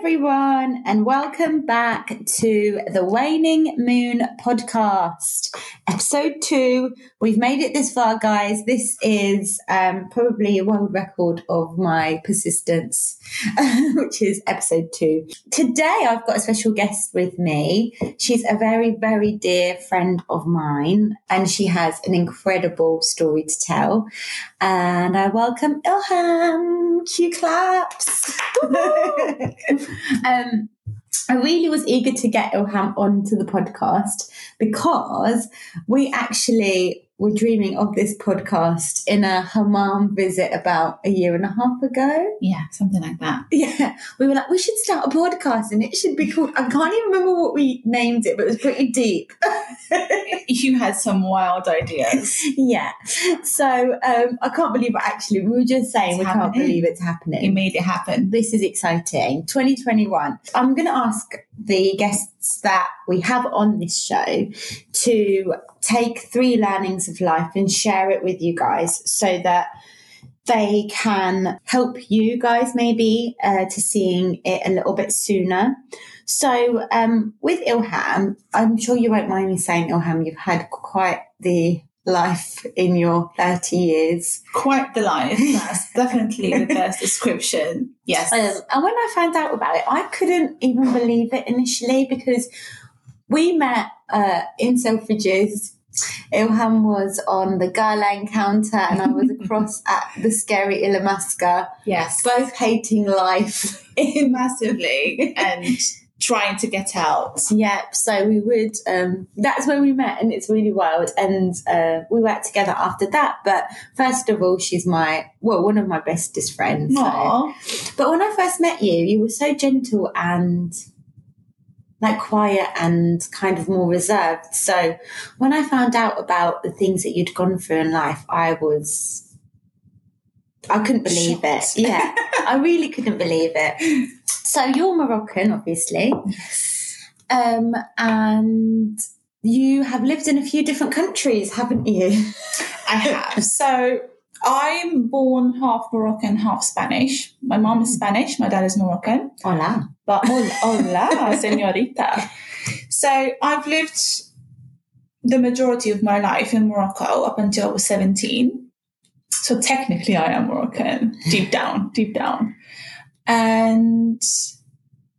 Everyone, and welcome back to the Waning Moon podcast, episode two. We've made it this far, guys. This is um, probably a world record of my persistence, which is episode two. Today, I've got a special guest with me. She's a very, very dear friend of mine, and she has an incredible story to tell. And I welcome Ilham. Cue claps. um, I really was eager to get Ilham onto the podcast because we actually were dreaming of this podcast in a hammam visit about a year and a half ago. Yeah, something like that. Yeah, we were like, we should start a podcast and it should be called, I can't even remember what we named it, but it was pretty deep. you had some wild ideas. yeah. So um, I can't believe it actually, we were just saying It's we can't believe it's happening. You made it happen. This is exciting. 2021. I'm going to ask the guests that we have on this show to take three learnings of life and share it with you guys so that they can help you guys maybe uh, to seeing it a little bit sooner. So, um, with Ilham, I'm sure you won't mind me saying, Ilham, you've had quite the life in your 30 years. Quite the life. That's definitely the best description. Yes. Um, and when I found out about it, I couldn't even believe it initially because we met uh, in Selfridges. Ilham was on the gala counter and I was across at the scary Illamasqua, yes. both hating life. Massively. And trying to get out. Yep. So we would. Um, that's when we met, and it's really wild. And uh, we worked together after that. But first of all, she's my well, one of my bestest friends. so- But when I first met you, you were so gentle and like quiet and kind of more reserved. So when I found out about the things that you'd gone through in life, I was. I couldn't believe it. Yeah, I really couldn't believe it. So you're Moroccan, obviously, um, and you have lived in a few different countries, haven't you? I have. So I'm born half Moroccan, half Spanish. My mom is Spanish, my dad is Moroccan. Hola. But hola, hola, señorita. So I've lived the majority of my life in Morocco up until I was 17. So technically, I am Moroccan, deep down, deep down. And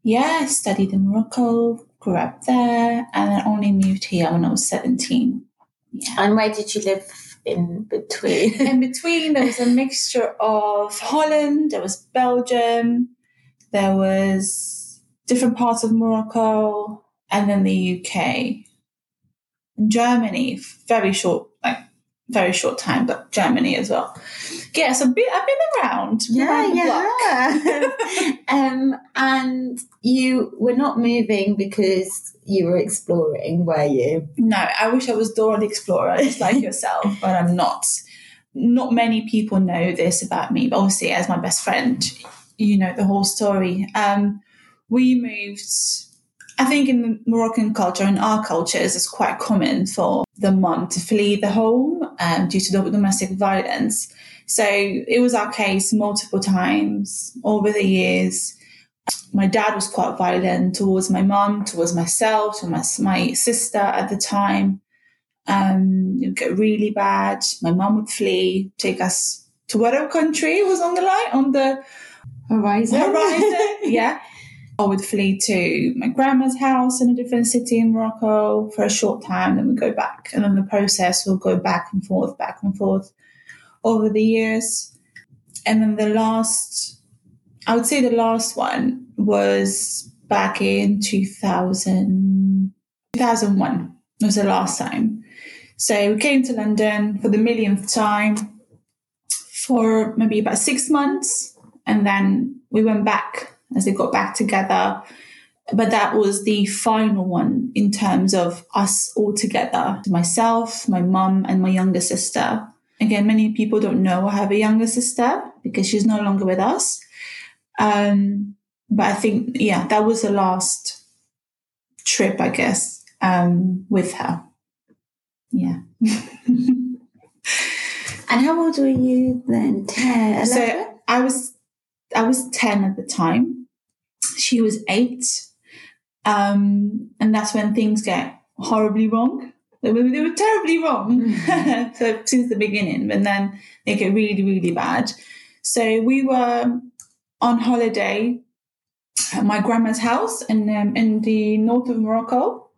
yeah, I studied in Morocco, grew up there, and then only moved here when I was 17. Yeah. And where did you live in between? in between there was a mixture of Holland, there was Belgium, there was different parts of Morocco, and then the UK. And Germany, very short, very short time, but Germany as well. Yeah, so I've been, I've been around. around the block. yeah. um, and you were not moving because you were exploring, were you? No, I wish I was Dora the Explorer, just like yourself, but I'm not. Not many people know this about me, but obviously, as my best friend, you know the whole story. Um, we moved. I think in the Moroccan culture, in our cultures, it's quite common for the mom to flee the home um, due to domestic violence. So it was our case multiple times over the years. my dad was quite violent towards my mom, towards myself, to my, my sister at the time. Um, it would get really bad. My mom would flee, take us to whatever country was on the line, on the Horizon. horizon. yeah. I would flee to my grandma's house in a different city in Morocco for a short time, then we go back. And then the process will go back and forth, back and forth over the years. And then the last, I would say the last one was back in 2000, 2001 was the last time. So we came to London for the millionth time for maybe about six months. And then we went back as they got back together. But that was the final one in terms of us all together myself, my mum, and my younger sister. Again, many people don't know I have a younger sister because she's no longer with us. Um, but I think, yeah, that was the last trip, I guess, um, with her. Yeah. And how old were you then? 10, 11? So I was I was 10 at the time. She was eight. Um, and that's when things get horribly wrong. They were, they were terribly wrong so since the beginning, but then they get really, really bad. So we were on holiday at my grandma's house in, um, in the north of Morocco,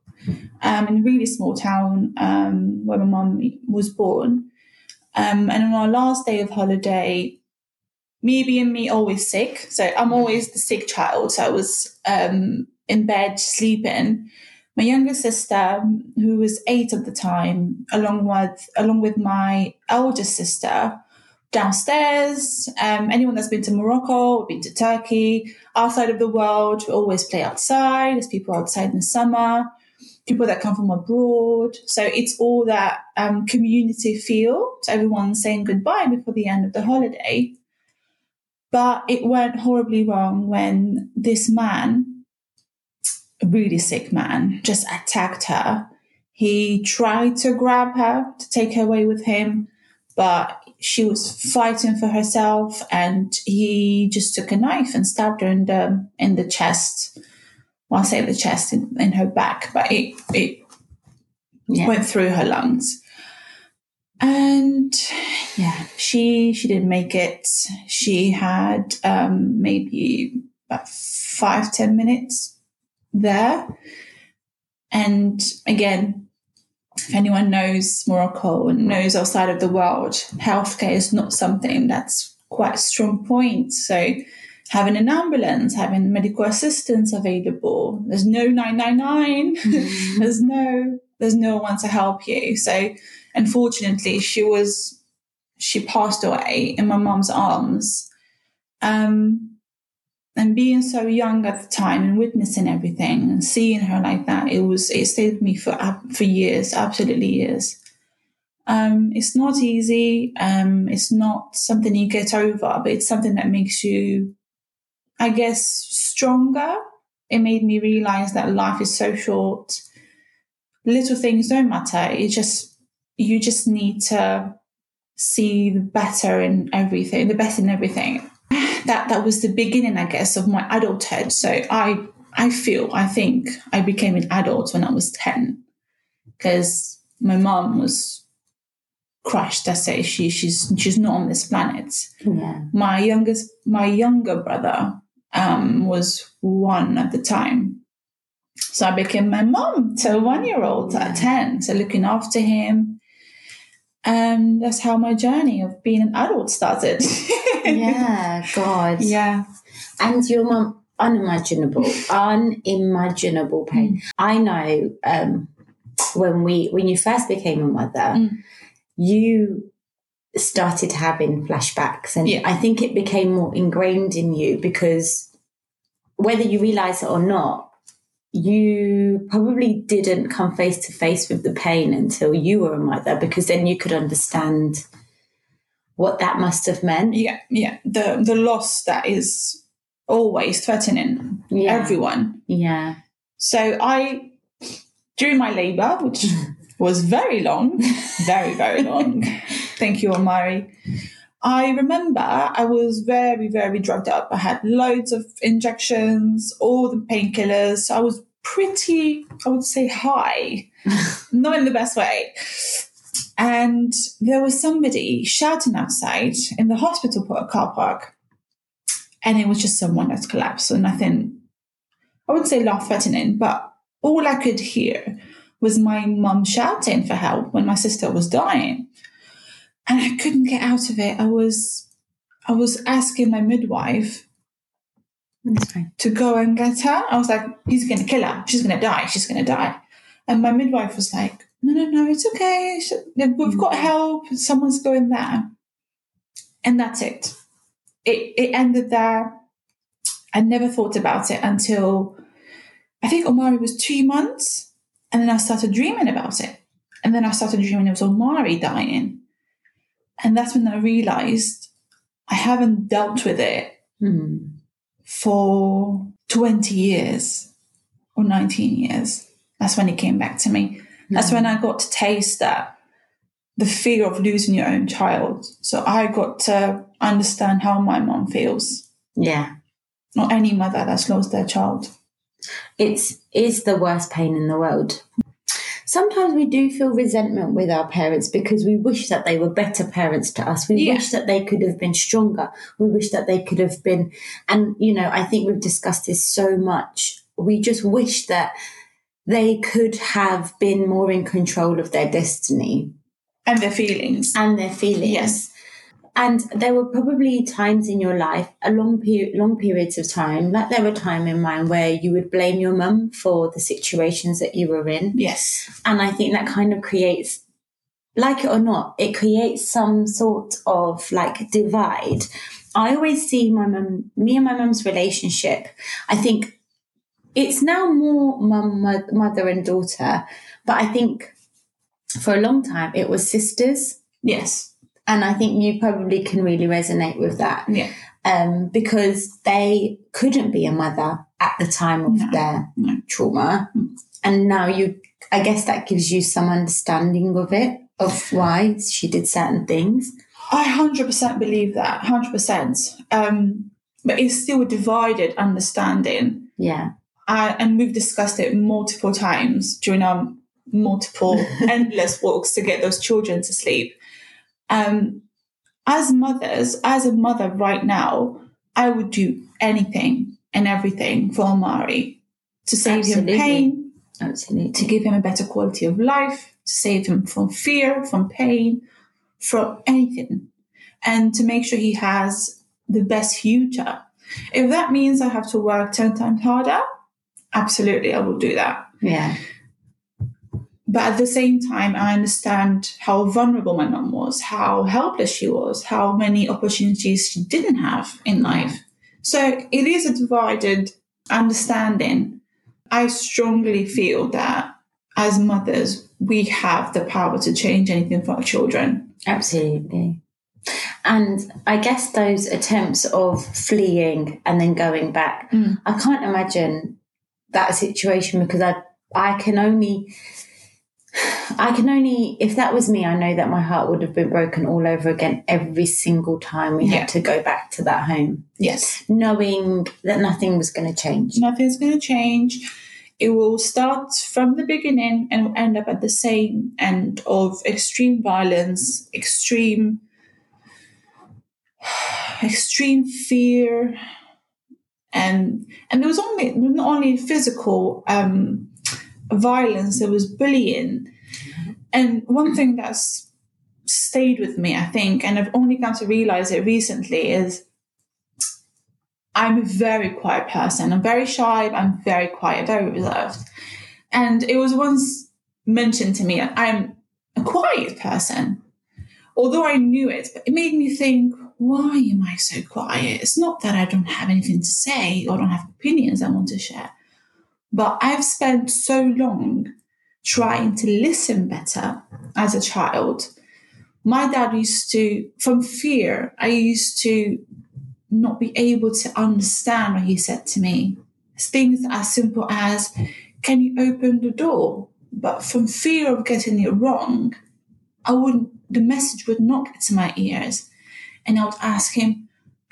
um, in a really small town um, where my mum was born. Um, and on our last day of holiday, me being me always sick. So i'm always the sick child. So i was um, in bed sleeping. My younger sister who was eight at the time along with along with my elder sister downstairs um, anyone that's been to morocco or been to turkey outside of the world we always play outside. There's people outside in the summer people that come from abroad. So it's all that um, community feel. So everyone's saying goodbye before the end of the holiday but it went horribly wrong when this man, a really sick man, just attacked her. He tried to grab her to take her away with him, but she was fighting for herself and he just took a knife and stabbed her in the in the chest. Well, I say the chest in, in her back, but it it Yeah. went through her lungs. And yeah, she she didn't make it. She had um, maybe about five ten minutes there. And again, if anyone knows Morocco and knows outside of the world, healthcare is not something that's quite a strong point. So having an ambulance, having medical assistance available, there's no 999, there's no there's no one to help you. So unfortunately she was she passed away in my mum's arms. Um and being so young at the time and witnessing everything and seeing her like that, it was it stayed with me for for years, absolutely years. Um, it's not easy. Um, it's not something you get over, but it's something that makes you, I guess, stronger. It made me realize that life is so short. Little things don't matter. It just you just need to see the better in everything, the best in everything that that was the beginning, I guess, of my adulthood. So I I feel I think I became an adult when I was ten because my mom was crushed. I say she she's she's not on this planet. Yeah. My youngest my younger brother um, was one at the time. So I became my mom to a one year old at 10. So looking after him. And that's how my journey of being an adult started. Yeah, God. yeah. And your mum, unimaginable, unimaginable pain. I know um, when we when you first became a mother, Mm. you started having flashbacks, and Yeah. I think it became more ingrained in you because whether you realize it or not, you probably didn't come face to face with the pain until you were a mother, because then you could understand what that must have meant. Yeah, yeah. The the loss that is always threatening Yeah. everyone. Yeah. So I during my labour, which was very long, very, very long. Thank you, Omari. I remember I was very, very drugged up. I had loads of injections, all the painkillers. I was pretty, I would say, high, not in the best way. And there was somebody shouting outside in the hospital car park. And it was just someone that's collapsed. So nothing, I wouldn't say life threatening, but all I could hear was my mum shouting for help when my sister was dying. And I couldn't get out of it. I was I was asking my midwife to go and get her. I was like, he's gonna kill her. She's gonna die. She's gonna die. And my midwife was like, no, no, no, it's okay. We've got mm. help. Someone's going there. And that's it. It it ended there. I never thought about it until I think Omari was two months. And then I started dreaming about it. And then I started dreaming it was Omari dying. And that's when I realized I haven't dealt with it Hmm. for 20 years or 19 years. That's when it came back to me. That's when I got to taste that the fear of losing your own child. So I got to understand how my mom feels, Yeah. not any mother that's lost their child. It's is the worst pain in the world. Sometimes we do feel resentment with our parents because we wish that they were better parents to us. We Yeah. wish that they could have been stronger. We wish that they could have been, and you know, I think we've discussed this so much. We just wish that they could have been more in control of their destiny And their feelings. and their feelings. Yes. And there were probably times in your life, a long period, long periods of time, like there were time in mine where you would blame your mum for the situations that you were in. Yes. And I think that kind of creates, like it or not, it creates some sort of like divide. I always see my mum, me and my mum's relationship. I think it's now more mum, mother, and daughter, but I think for a long time it was sisters. Yes. And I think you probably can really resonate with that Yeah. um, because they couldn't be a mother at the time of No, their no. trauma. And now you, I guess that gives you some understanding of it, of why she did certain things. I 100% believe that. 100%. Um, but it's still a divided understanding. Yeah. uh, and we've discussed it multiple times during our multiple endless walks to get those children to sleep. Um, as mothers, as a mother right now, I would do anything and everything for Omari to save Absolutely. him pain, Absolutely. to give him a better quality of life, to save him from fear, from pain, from anything, and to make sure he has the best future. If that means I have to work 10 times harder, absolutely, I will do that. Yeah. But at the same time, I understand how vulnerable my mom was, how helpless she was, how many opportunities she didn't have in life. So it is a divided understanding. I strongly feel that as mothers, we have the power to change anything for our children. Absolutely. And I guess those attempts of fleeing and then going back, Mm. I can't imagine that situation because I I can only I can only if that was me, I know that my heart would have been broken all over again every single time we Yeah. had to go back to that home, Yes. knowing that nothing was going to change. Nothing's going to change. It will start from the beginning and end up at the same end of extreme violence, extreme, extreme fear, and and there was only not only physical um, violence. There was bullying, and one thing that's stayed with me, I think, and I've only come to realize it recently is I'm a very quiet person. I'm very shy. I'm very quiet, very reserved. And it was once mentioned to me, I'm a quiet person. Although I knew it, but it made me think, why am I so quiet? It's not that I don't have anything to say or don't have opinions I want to share, but I've spent so long trying to listen better as a child. My dad used to, from fear, I used to not be able to understand what he said to me. Things as simple as, Can you open the door? But from fear of getting it wrong, I wouldn't, the message would not get to my ears. and I would ask him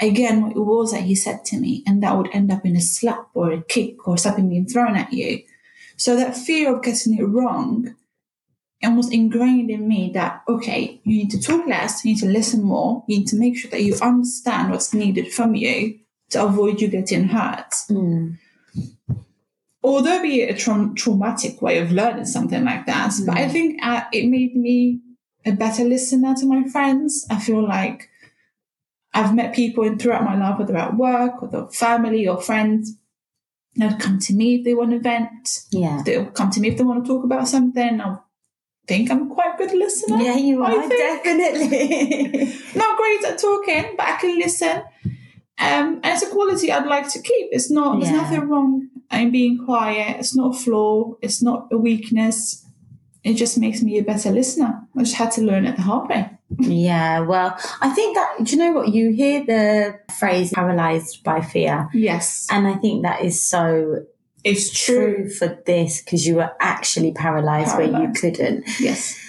again what it was that he said to me, and that would end up in a slap or a kick or something being thrown at you. So that fear of getting it wrong almost ingrained in me that okay, you need to talk less, you need to listen more, you need to make sure that you understand what's needed from you to avoid you getting hurt. Mm. Although be a tra- traumatic way of learning something like that, but I think uh, it made me a better listener to my friends. I feel like I've met people in throughout my life, whether at work or the family or friends, they'll come to me if they want to vent. Yeah. They'll come to me if they want to talk about something. I'll think I'm quite a good listener. Yeah, you are definitely. Not great at talking, but I can listen. Um, and it's a quality I'd like to keep. It's not. There's nothing wrong in being quiet. It's not a flaw. It's not a weakness. It just makes me a better listener. I just had to learn it the hard way. Yeah, well, I think that, do you know what? You hear the phrase paralyzed by fear. Yes, And I think that is so it's true for this because you were actually paralyzed, where you couldn't. Yes.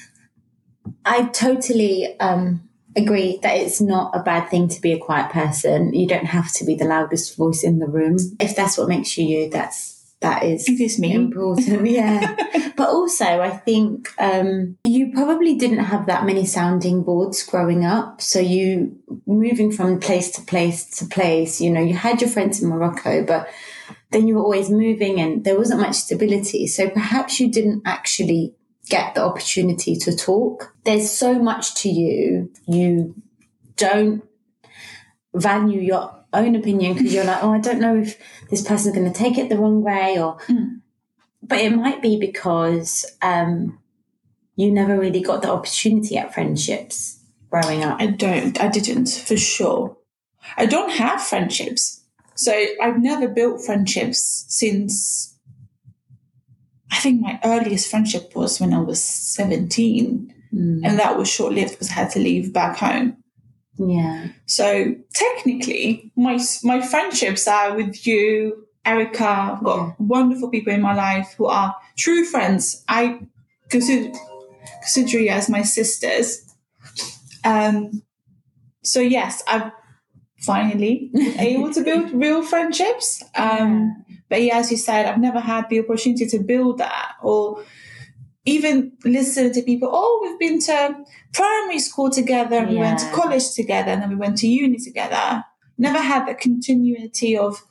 I totally um, agree that it's not a bad thing to be a quiet person. You don't have to be the loudest voice in the room. If that's what makes you you, that's that is me. important. Yeah, but also I think um, you probably didn't have that many sounding boards growing up. So you moving from place to place to place. You know, you had your friends in Morocco, but then you were always moving, and there wasn't much stability. So perhaps you didn't actually get the opportunity to talk. There's so much to you. You don't value your own opinion because you're like, oh, I don't know if this person's going to take it the wrong way, or. Mm. But it might be because um, you never really got the opportunity at friendships growing up. I don't. I didn't for sure. I don't have friendships, so I've never built friendships since. I think my earliest friendship was when I was seventeen, Mm. and that was short lived because I had to leave back home. Yeah. So technically, my my friendships are with you, Erica. I've got Yeah. wonderful people in my life who are true friends. I consider consider you as my sisters. Um. So yes, I've finally able to build real friendships. Um. But yeah, as you said, I've never had the opportunity to build that or even listen to people. Oh, we've been to primary school together, and we went to college together, and then we went to uni together. Never had the continuity of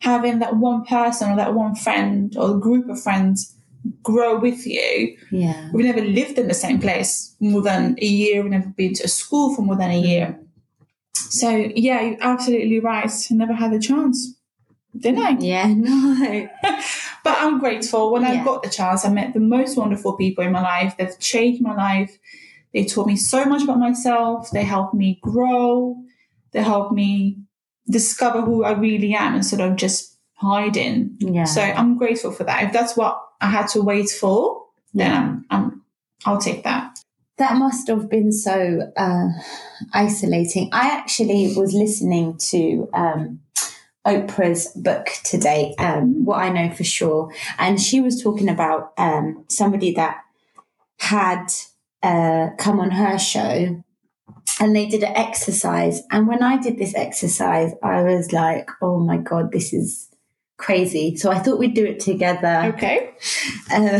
having that one person or that one friend or group of friends grow with you. Yeah. We've never lived in the same place more than a year. We've never been to a school for more than a year. Mm. So yeah, you're absolutely right. I never had the chance, didn't I? Yeah. No. But I'm grateful. When I Yeah. got the chance, I met the most wonderful people in my life. They've changed my life. They taught me so much about myself. They helped me grow. They helped me discover who I really am instead of just hiding. Yeah. So I'm grateful for that. If that's what I had to wait for, then Yeah. I'm, I'm I'll take that. That must have been so uh, isolating. I actually was listening to um, Oprah's book today, um, What I Know for Sure. And she was talking about um, somebody that had uh, come on her show and they did an exercise. And when I did this exercise, I was like, oh my God, this is crazy. So I thought we'd do it together. Okay. Uh,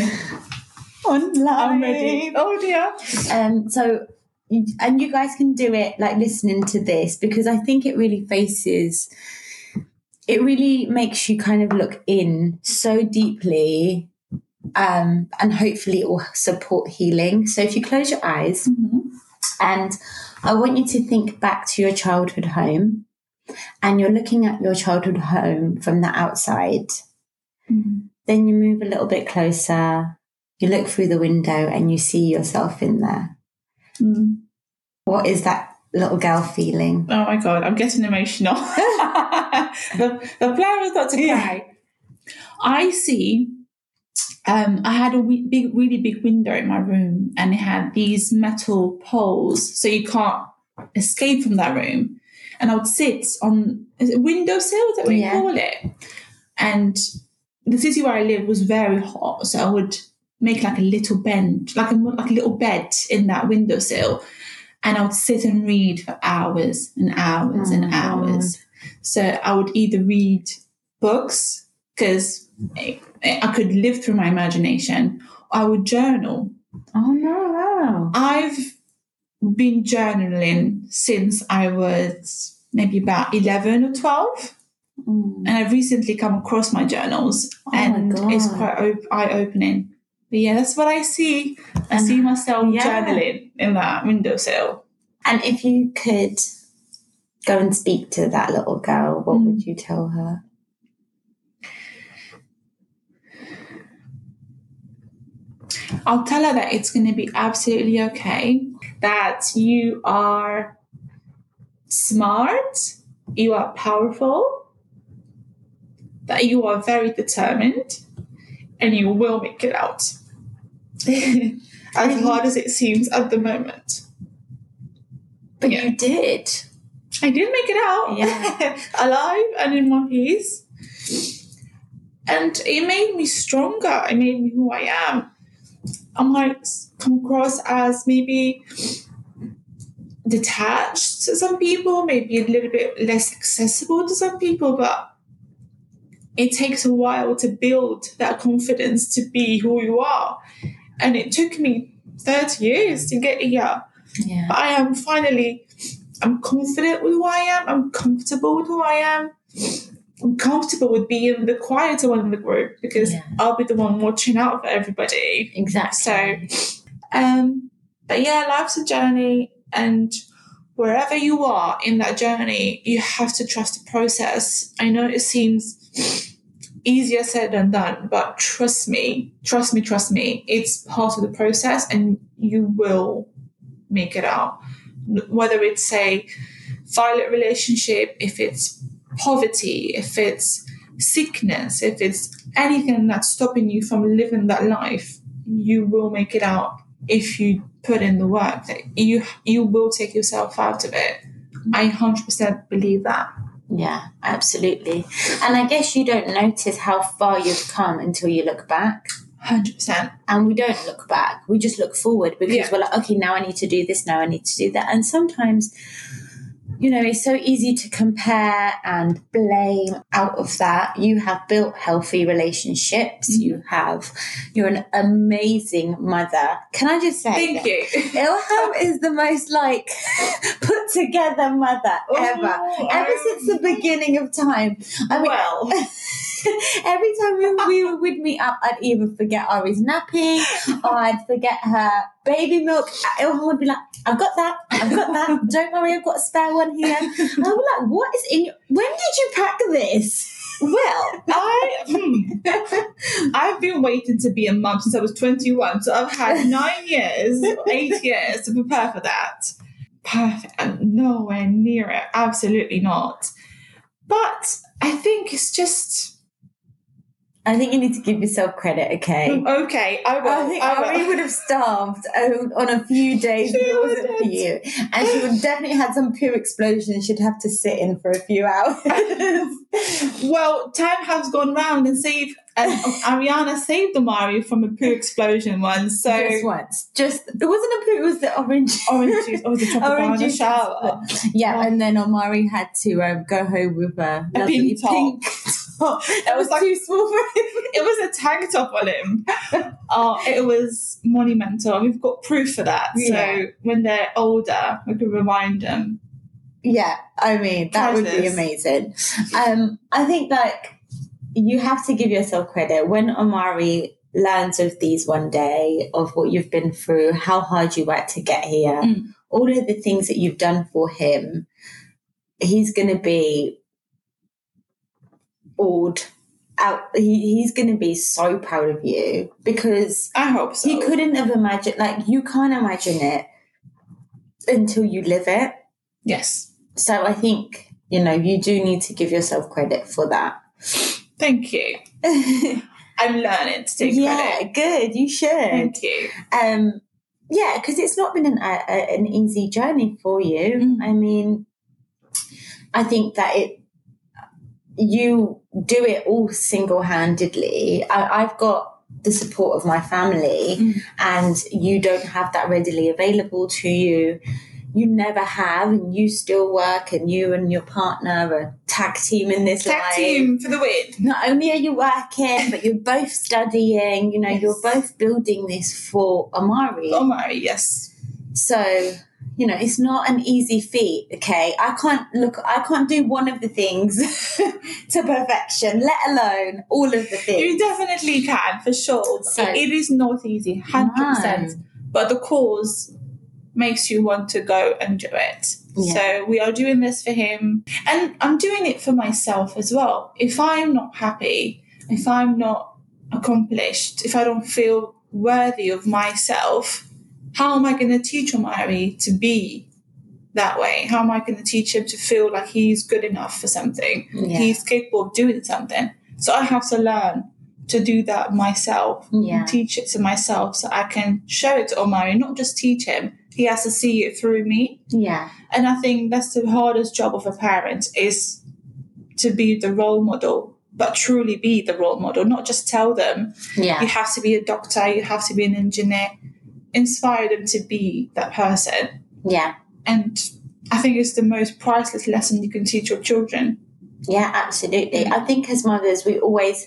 online. I'm ready. Oh dear. Um, so, and you guys can do it like listening to this because I think it really faces, it really makes you kind of look in so deeply. Um, and hopefully it will support healing. So if you close your eyes and I want you to think back to your childhood home and you're looking at your childhood home from the outside, then you move a little bit closer. You look through the window and you see yourself in there. Mm. What is that little girl feeling? Oh my god, I'm getting emotional. the, the plan was not to cry. I see. Um, I had a we- big, really big window in my room, and it had these metal poles, so you can't escape from that room. And I would sit on is it windowsill. Is that what Yeah. you call it? And the city where I lived was very hot, so I would make like a little bend, like a like a little bed in that windowsill, and I would sit and read for hours and hours Oh and my hours. So I would either read books because I, I could live through my imagination, or I would journal. Oh no! Wow. I've been journaling since I was maybe about 11 or 12. Mm. And I've recently come across my journals, Oh my and it's quite op- eye opening. But yeah, that's what I see. I see myself yeah. journaling in that windowsill. And if you could go and speak to that little girl, what Mm. would you tell her? I'll tell her that it's going to be absolutely okay, that you are smart, you are powerful, that you are very determined, and you will make it out. As hard as it seems at the moment. But Yeah. you did. I did make it out. Yeah. Alive and in one piece. And it made me stronger. It made me who I am. I might come across as maybe detached to some people, maybe a little bit less accessible to some people, but it takes a while to build that confidence to be who you are. And it took me 30 years to get here. Yeah. But I am finally, I'm confident with who I am. I'm comfortable with who I am. I'm comfortable with being the quieter one in the group because Yeah. I'll be the one watching out for everybody. Exactly. So, um, but yeah, life's a journey, and wherever you are in that journey, you have to trust the process. I know it seems easier said than done, but trust me, trust me, trust me, it's part of the process, and you will make it out. Whether it's a violent relationship, if it's poverty, if it's sickness, if it's anything that's stopping you from living that life, you will make it out if you put in the work. You you will take yourself out of it. I hundred percent believe that. Yeah, absolutely. And I guess you don't notice how far you've come until you look back. Hundred percent. And we don't look back. We just look forward because Yeah. we're like, okay, now I need to do this, now I need to do that. And sometimes, you know, it's so easy to compare and blame out of that. You have built healthy relationships. Mhm. You have, you're an amazing mother. Can I just say, Thank you. Ilham is the most like put together mother ever. Oh, Ever I- since the beginning of time. I mean, well, every time we, we would meet up, I'd either forget Ari's napping or I'd forget her baby milk. Ilham would be like, I've got that, I've got that. Don't worry, I've got a spare one here. I was like, what is in your, when did you pack this? well, I hmm, I've been waiting to be a mum since I was twenty one, so I've had nine years, eight years to prepare for that. Perfect, and nowhere near it. Absolutely not. But I think it's just I think you need to give yourself credit, okay? okay. I will. I think I will. Ari would have starved on a few days if it wasn't for you. And she would definitely had some poo explosion she'd have to sit in for a few hours. Well, time has gone round and saved, and Ariana saved Omari from a poo explosion once. So just once. Just, it wasn't a poo, it was the orange. orange juice, oh, the chocolate bar in Orange juice. shower. Yeah, and then Omari had to um, go home with a, A lovely pink top. pink top. That was was like- too small for him. It was a tank top on him. Oh, it was monumental. We've got proof for that. Yeah. So when they're older, we can remind them. Yeah, I mean that would be amazing. Um, I think like you have to give yourself credit when Omari learns of these one day of what you've been through, how hard you worked to get here, Mm. all of the things that you've done for him. He's going to be out. He, he's going to be so proud of you because I hope so. he couldn't have imagined. Like you can't imagine it until you live it. Yes. So I think, you know, you do need to give yourself credit for that. Thank you. I'm learning to take yeah, credit. good. You should. Thank you. Um, yeah, because it's not been an, a- an easy journey for you. Mm. I mean, I think that it, you do it all single handedly. I've got the support of my family, Mm. and you don't have that readily available to you. you never have, and you still work, and you and your partner are tag team in this Tag life. team for the win. Not only are you working, but you're both studying. You know, Yes. you're both building this for Omari. My, yes. So, you know, it's not an easy feat, okay? I can't look, I can't do one of the things to perfection, let alone all of the things. You definitely can, for sure. So- it, is not easy, 100%. But the cause makes you want to go and do it. Yeah. So we are doing this for him. And I'm doing it for myself as well. If I'm not happy, if I'm not accomplished, if I don't feel worthy of myself, how am I going to teach Omari to be that way? How am I going to teach him to feel like he's good enough for something? Yeah. He's capable of doing something. So I have to learn to do that myself Yeah. and teach it to myself so I can show it to Omari, not just teach him. He has to see it through me. Yeah. And I think that's the hardest job of a parent is to be the role model, but truly be the role model, not just tell them yeah. you have to be a doctor, you have to be an engineer. Inspire them to be that person. Yeah. And I think it's the most priceless lesson you can teach your children. Yeah, absolutely. I think as mothers, we always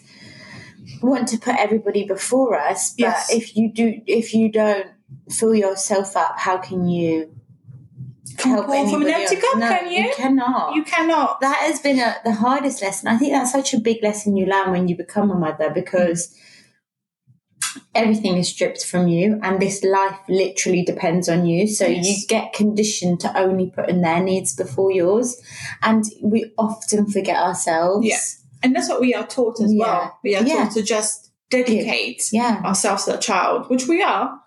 want to put everybody before us, but Yes. if you do, if you don't fill yourself up, how can you pour from an empty cup, No, can you? cannot. You cannot. that has been a, the hardest lesson. I think that's such a big lesson you learn when you become a mother because everything is stripped from you and this life literally depends on you. So Yes. you get conditioned to only put in their needs before yours. And we often forget ourselves. Yeah. And that's what we are taught as Yeah. well. We are Yeah. taught to just dedicate Yeah. ourselves to the child, which we are,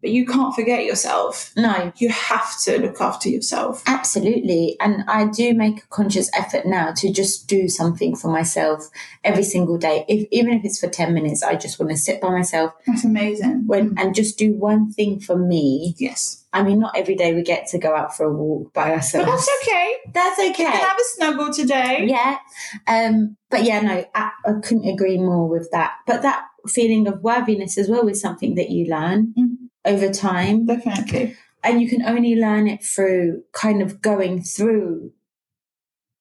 but you can't forget yourself. No, You have to look after yourself. Absolutely. And I do make a conscious effort now to just do something for myself every single day. If even if it's for 10 minutes, I just want to sit by myself That's amazing. when and just do one thing for me. Yes. I mean, not every day we get to go out for a walk by ourselves. But that's okay. That's You can okay. have a snuggle today. Yeah. Um, but yeah, no, I, I couldn't agree more with that. But that feeling of worthiness as well is something that you learn Mhm. Over time. Definitely. and you can only learn it through kind of going through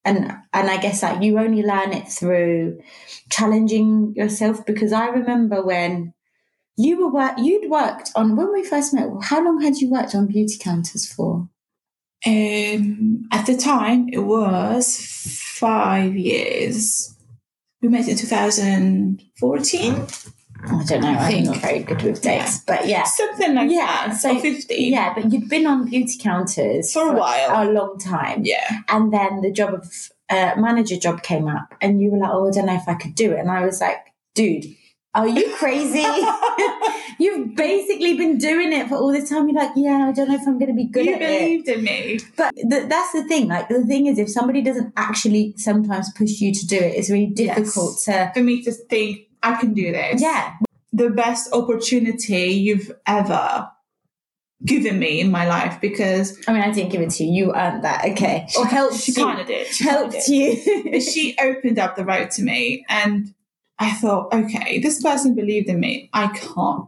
and and I guess that you only learn it through challenging yourself because I remember when you were work you'd worked on when we first met how long had you worked on beauty counters for Um, at the time, it was five years. We met in 2014, I don't know I'm think. not very good with dates but yeah something like Yeah, that. so- or 15. yeah but you'd been on beauty counters For a while. a long time Yeah. and then the job of uh, manager job came up and you were like oh i don't know if i could do it and i was like dude are you crazy you've basically been doing it for all this time you're like yeah i don't know if i'm going to be good you at it believed in me. but th- that's the thing like the thing is if somebody doesn't actually sometimes push you to do it it's really Yes. difficult to For me to think, I can do this. yeah The best opportunity you've ever given me in my life because i mean i didn't give it to you you earned that okay or helped she kind of did. She helped did. you she opened up the road to me and I thought, okay, this person believed in me. I can't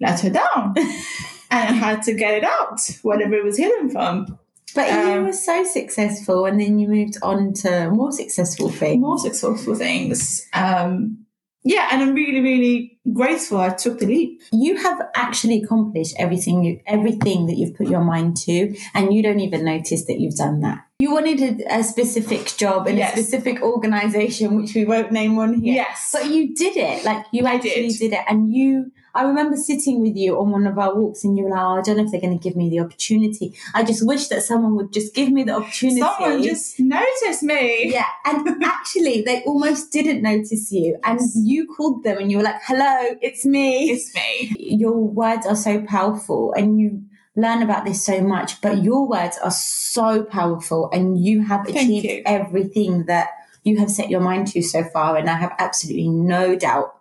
let her down. and I had to get it out, whatever it was hidden from. but you Um, were so successful and then you moved on to more successful things More successful things. Um, yeah, and I'm really, really grateful I took the leap. you have actually accomplished everything you everything that you've put your mind to and you don't even notice that you've done that you wanted a, a specific job in Yes. a specific organization which we won't name on here Yes. but you did it like you actually did. did. it and you I remember sitting with you on one of our walks and you were like, oh, I don't know if they're going to give me the opportunity. I just wish that someone would just give me the opportunity. Someone just noticed me. Yeah, and actually, they almost didn't notice you, and you called them, and you were like, "Hello, it's me." It's me. your words are so powerful and you learn about this so much but your words are so powerful and you have achieved you. everything that you have set your mind to so far and i have absolutely no doubt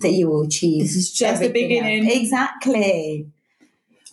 that you will achieve This is just the beginning. exactly.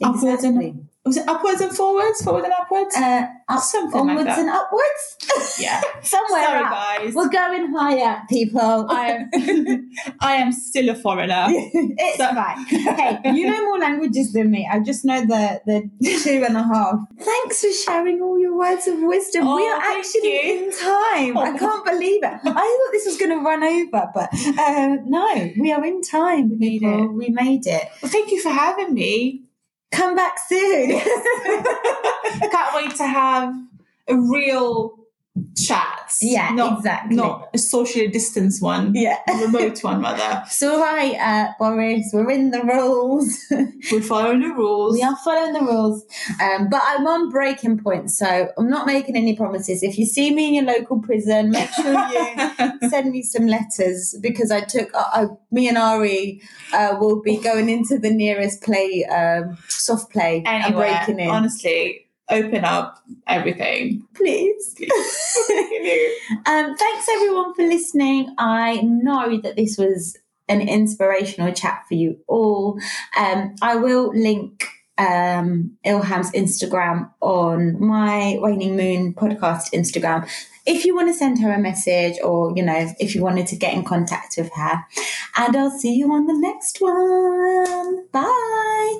Exactly was it upwards and forwards, forward and upwards? Uh, up, Something like onwards that. and upwards. yeah. Somewhere Sorry, up. guys. We're going higher, people. I am, I am still a foreigner. it's So- fine. Hey, you know more languages than me. I just know the the two and a half. Thanks for sharing all your words of wisdom. we Oh, are thank actually you. in time. I can't believe it. I thought this was going to run over, but uh, no, we are in time. We made people. it. We made it. Well, thank you for having me. Come back soon. I can't wait to have a real chat. Yeah, not, exactly. Not a socially distanced one. yeah. A remote one, rather. So, right, uh, Boris. We're in the rules. We're following the rules. We are following the rules. Um, but I'm on breaking point, so I'm not making any promises. If you see me in your local prison, make sure you send me some letters because I took, uh, I, me and Ari uh, will be going into the nearest play, um, soft play and Anywhere, breaking in. honestly, open up everything. Please. um, thanks everyone for listening. I know that this was an inspirational chat for you all. Um, I will link um, Ilham's Instagram on my Waning Moon podcast Instagram. If you want to send her a message or, you know, if you wanted to get in contact with her. And I'll see you on the next one. Bye.